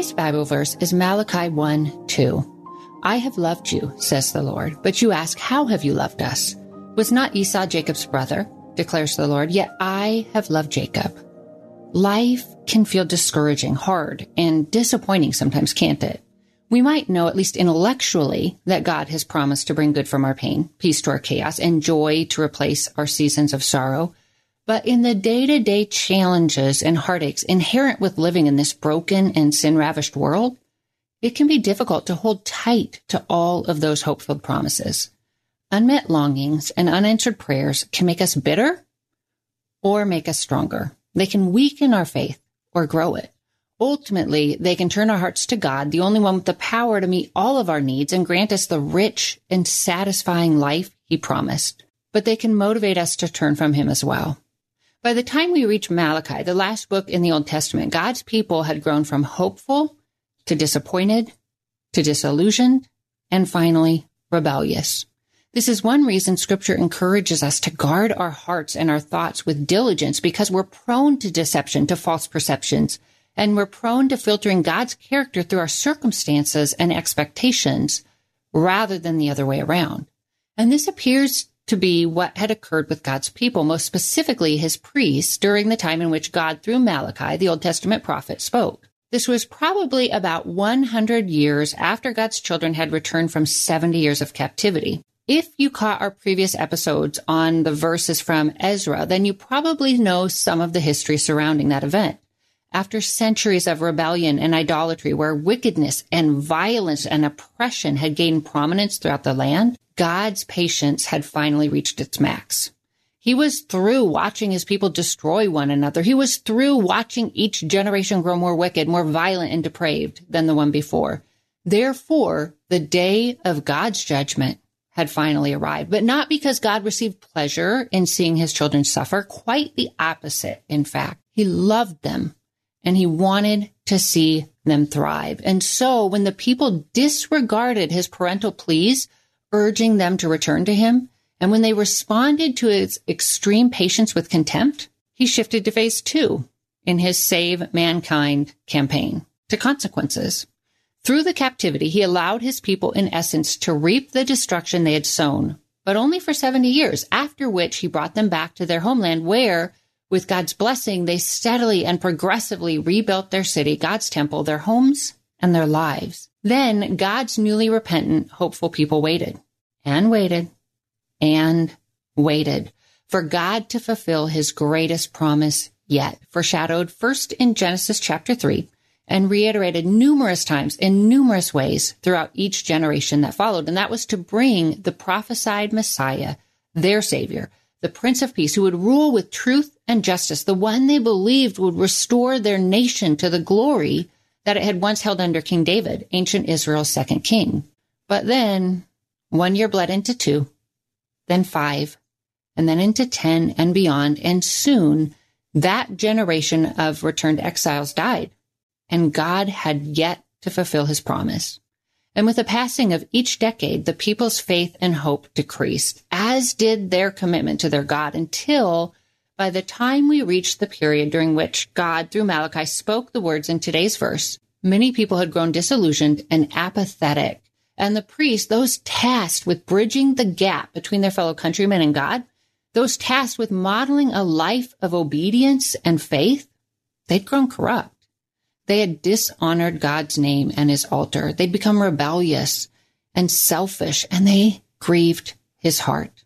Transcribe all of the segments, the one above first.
Today's Bible verse is Malachi 1 2. I have loved you, says the Lord, but you ask, How have you loved us? Was not Esau Jacob's brother? declares the Lord, yet I have loved Jacob. Life can feel discouraging, hard, and disappointing sometimes, can't it? We might know, at least intellectually, that God has promised to bring good from our pain, peace to our chaos, and joy to replace our seasons of sorrow. But in the day to day challenges and heartaches inherent with living in this broken and sin ravished world, it can be difficult to hold tight to all of those hopeful promises. Unmet longings and unanswered prayers can make us bitter or make us stronger. They can weaken our faith or grow it. Ultimately, they can turn our hearts to God, the only one with the power to meet all of our needs and grant us the rich and satisfying life he promised. But they can motivate us to turn from him as well. By the time we reach Malachi, the last book in the Old Testament, God's people had grown from hopeful to disappointed to disillusioned and finally rebellious. This is one reason scripture encourages us to guard our hearts and our thoughts with diligence because we're prone to deception, to false perceptions, and we're prone to filtering God's character through our circumstances and expectations rather than the other way around. And this appears to be what had occurred with God's people, most specifically his priests during the time in which God, through Malachi, the Old Testament prophet, spoke. This was probably about 100 years after God's children had returned from 70 years of captivity. If you caught our previous episodes on the verses from Ezra, then you probably know some of the history surrounding that event. After centuries of rebellion and idolatry, where wickedness and violence and oppression had gained prominence throughout the land, God's patience had finally reached its max. He was through watching his people destroy one another. He was through watching each generation grow more wicked, more violent and depraved than the one before. Therefore, the day of God's judgment had finally arrived, but not because God received pleasure in seeing his children suffer. Quite the opposite. In fact, he loved them and he wanted to see them thrive. And so when the people disregarded his parental pleas, urging them to return to him. And when they responded to his extreme patience with contempt, he shifted to phase two in his Save Mankind campaign to consequences. Through the captivity, he allowed his people, in essence, to reap the destruction they had sown, but only for 70 years, after which he brought them back to their homeland where, with God's blessing, they steadily and progressively rebuilt their city, God's temple, their homes, and their lives. Then God's newly repentant, hopeful people waited and waited and waited for God to fulfill his greatest promise yet, foreshadowed first in Genesis chapter 3 and reiterated numerous times in numerous ways throughout each generation that followed. And that was to bring the prophesied Messiah, their Savior, the Prince of Peace, who would rule with truth and justice, the one they believed would restore their nation to the glory that it had once held under King David, ancient Israel's second king. But then one year bled into two, then five, and then into 10 and beyond. And soon that generation of returned exiles died and God had yet to fulfill his promise. And with the passing of each decade, the people's faith and hope decreased, as did their commitment to their God until by the time we reached the period during which God, through Malachi, spoke the words in today's verse, many people had grown disillusioned and apathetic. And the priests, those tasked with bridging the gap between their fellow countrymen and God, those tasked with modeling a life of obedience and faith, they'd grown corrupt. They had dishonored God's name and his altar. They'd become rebellious and selfish and they grieved his heart.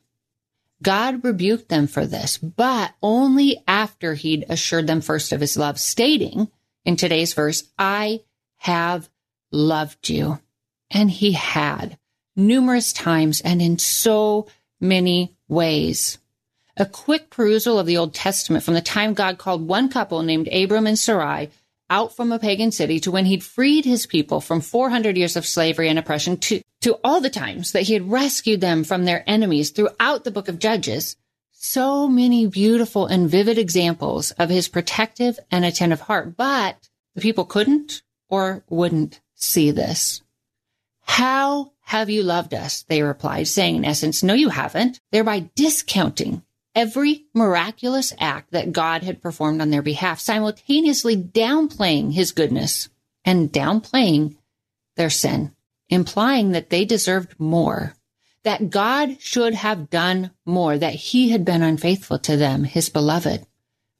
God rebuked them for this, but only after he'd assured them first of his love, stating in today's verse, I have loved you. And he had numerous times and in so many ways. A quick perusal of the Old Testament from the time God called one couple named Abram and Sarai out from a pagan city to when he'd freed his people from 400 years of slavery and oppression to, to all the times that he had rescued them from their enemies throughout the book of Judges. So many beautiful and vivid examples of his protective and attentive heart, but the people couldn't or wouldn't see this. How have you loved us? They replied, saying in essence, no, you haven't, thereby discounting every miraculous act that God had performed on their behalf, simultaneously downplaying his goodness and downplaying their sin, implying that they deserved more, that God should have done more, that he had been unfaithful to them, his beloved,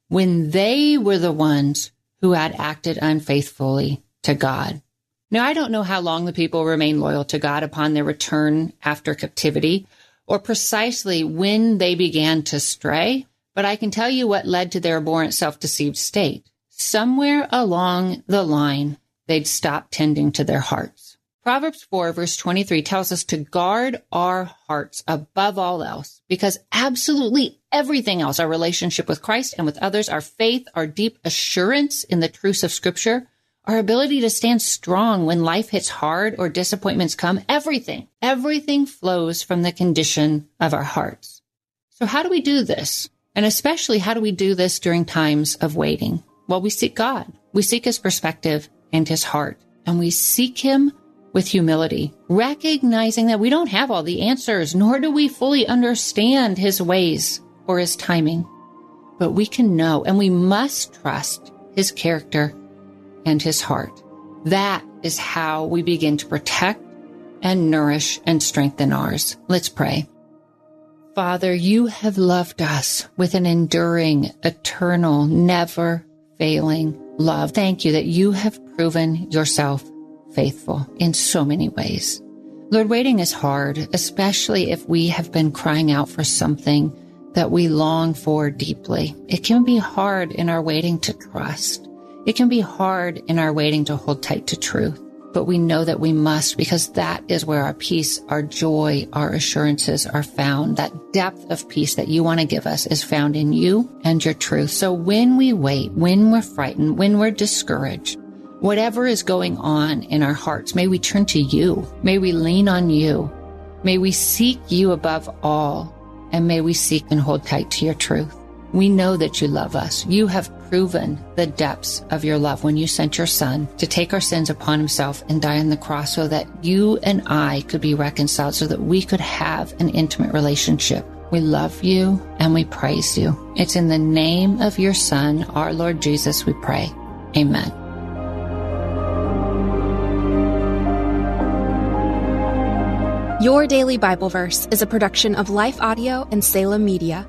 when they were the ones who had acted unfaithfully to God. Now, I don't know how long the people remained loyal to God upon their return after captivity or precisely when they began to stray, but I can tell you what led to their abhorrent self-deceived state. Somewhere along the line, they'd stopped tending to their hearts. Proverbs 4 verse 23 tells us to guard our hearts above all else because absolutely everything else, our relationship with Christ and with others, our faith, our deep assurance in the truths of scripture, our ability to stand strong when life hits hard or disappointments come, everything, everything flows from the condition of our hearts. So how do we do this? And especially how do we do this during times of waiting? Well, we seek God. We seek his perspective and his heart and we seek him with humility, recognizing that we don't have all the answers, nor do we fully understand his ways or his timing, but we can know and we must trust his character and his heart. That is how we begin to protect and nourish and strengthen ours. Let's pray. Father, you have loved us with an enduring, eternal, never failing love. Thank you that you have proven yourself faithful in so many ways. Lord, waiting is hard, especially if we have been crying out for something that we long for deeply. It can be hard in our waiting to trust. It can be hard in our waiting to hold tight to truth, but we know that we must because that is where our peace, our joy, our assurances are found. That depth of peace that you want to give us is found in you and your truth. So when we wait, when we're frightened, when we're discouraged, whatever is going on in our hearts, may we turn to you. May we lean on you. May we seek you above all and may we seek and hold tight to your truth. We know that you love us. You have proven the depths of your love when you sent your son to take our sins upon himself and die on the cross so that you and I could be reconciled, so that we could have an intimate relationship. We love you and we praise you. It's in the name of your son, our Lord Jesus, we pray. Amen. Your Daily Bible Verse is a production of Life Audio and Salem Media.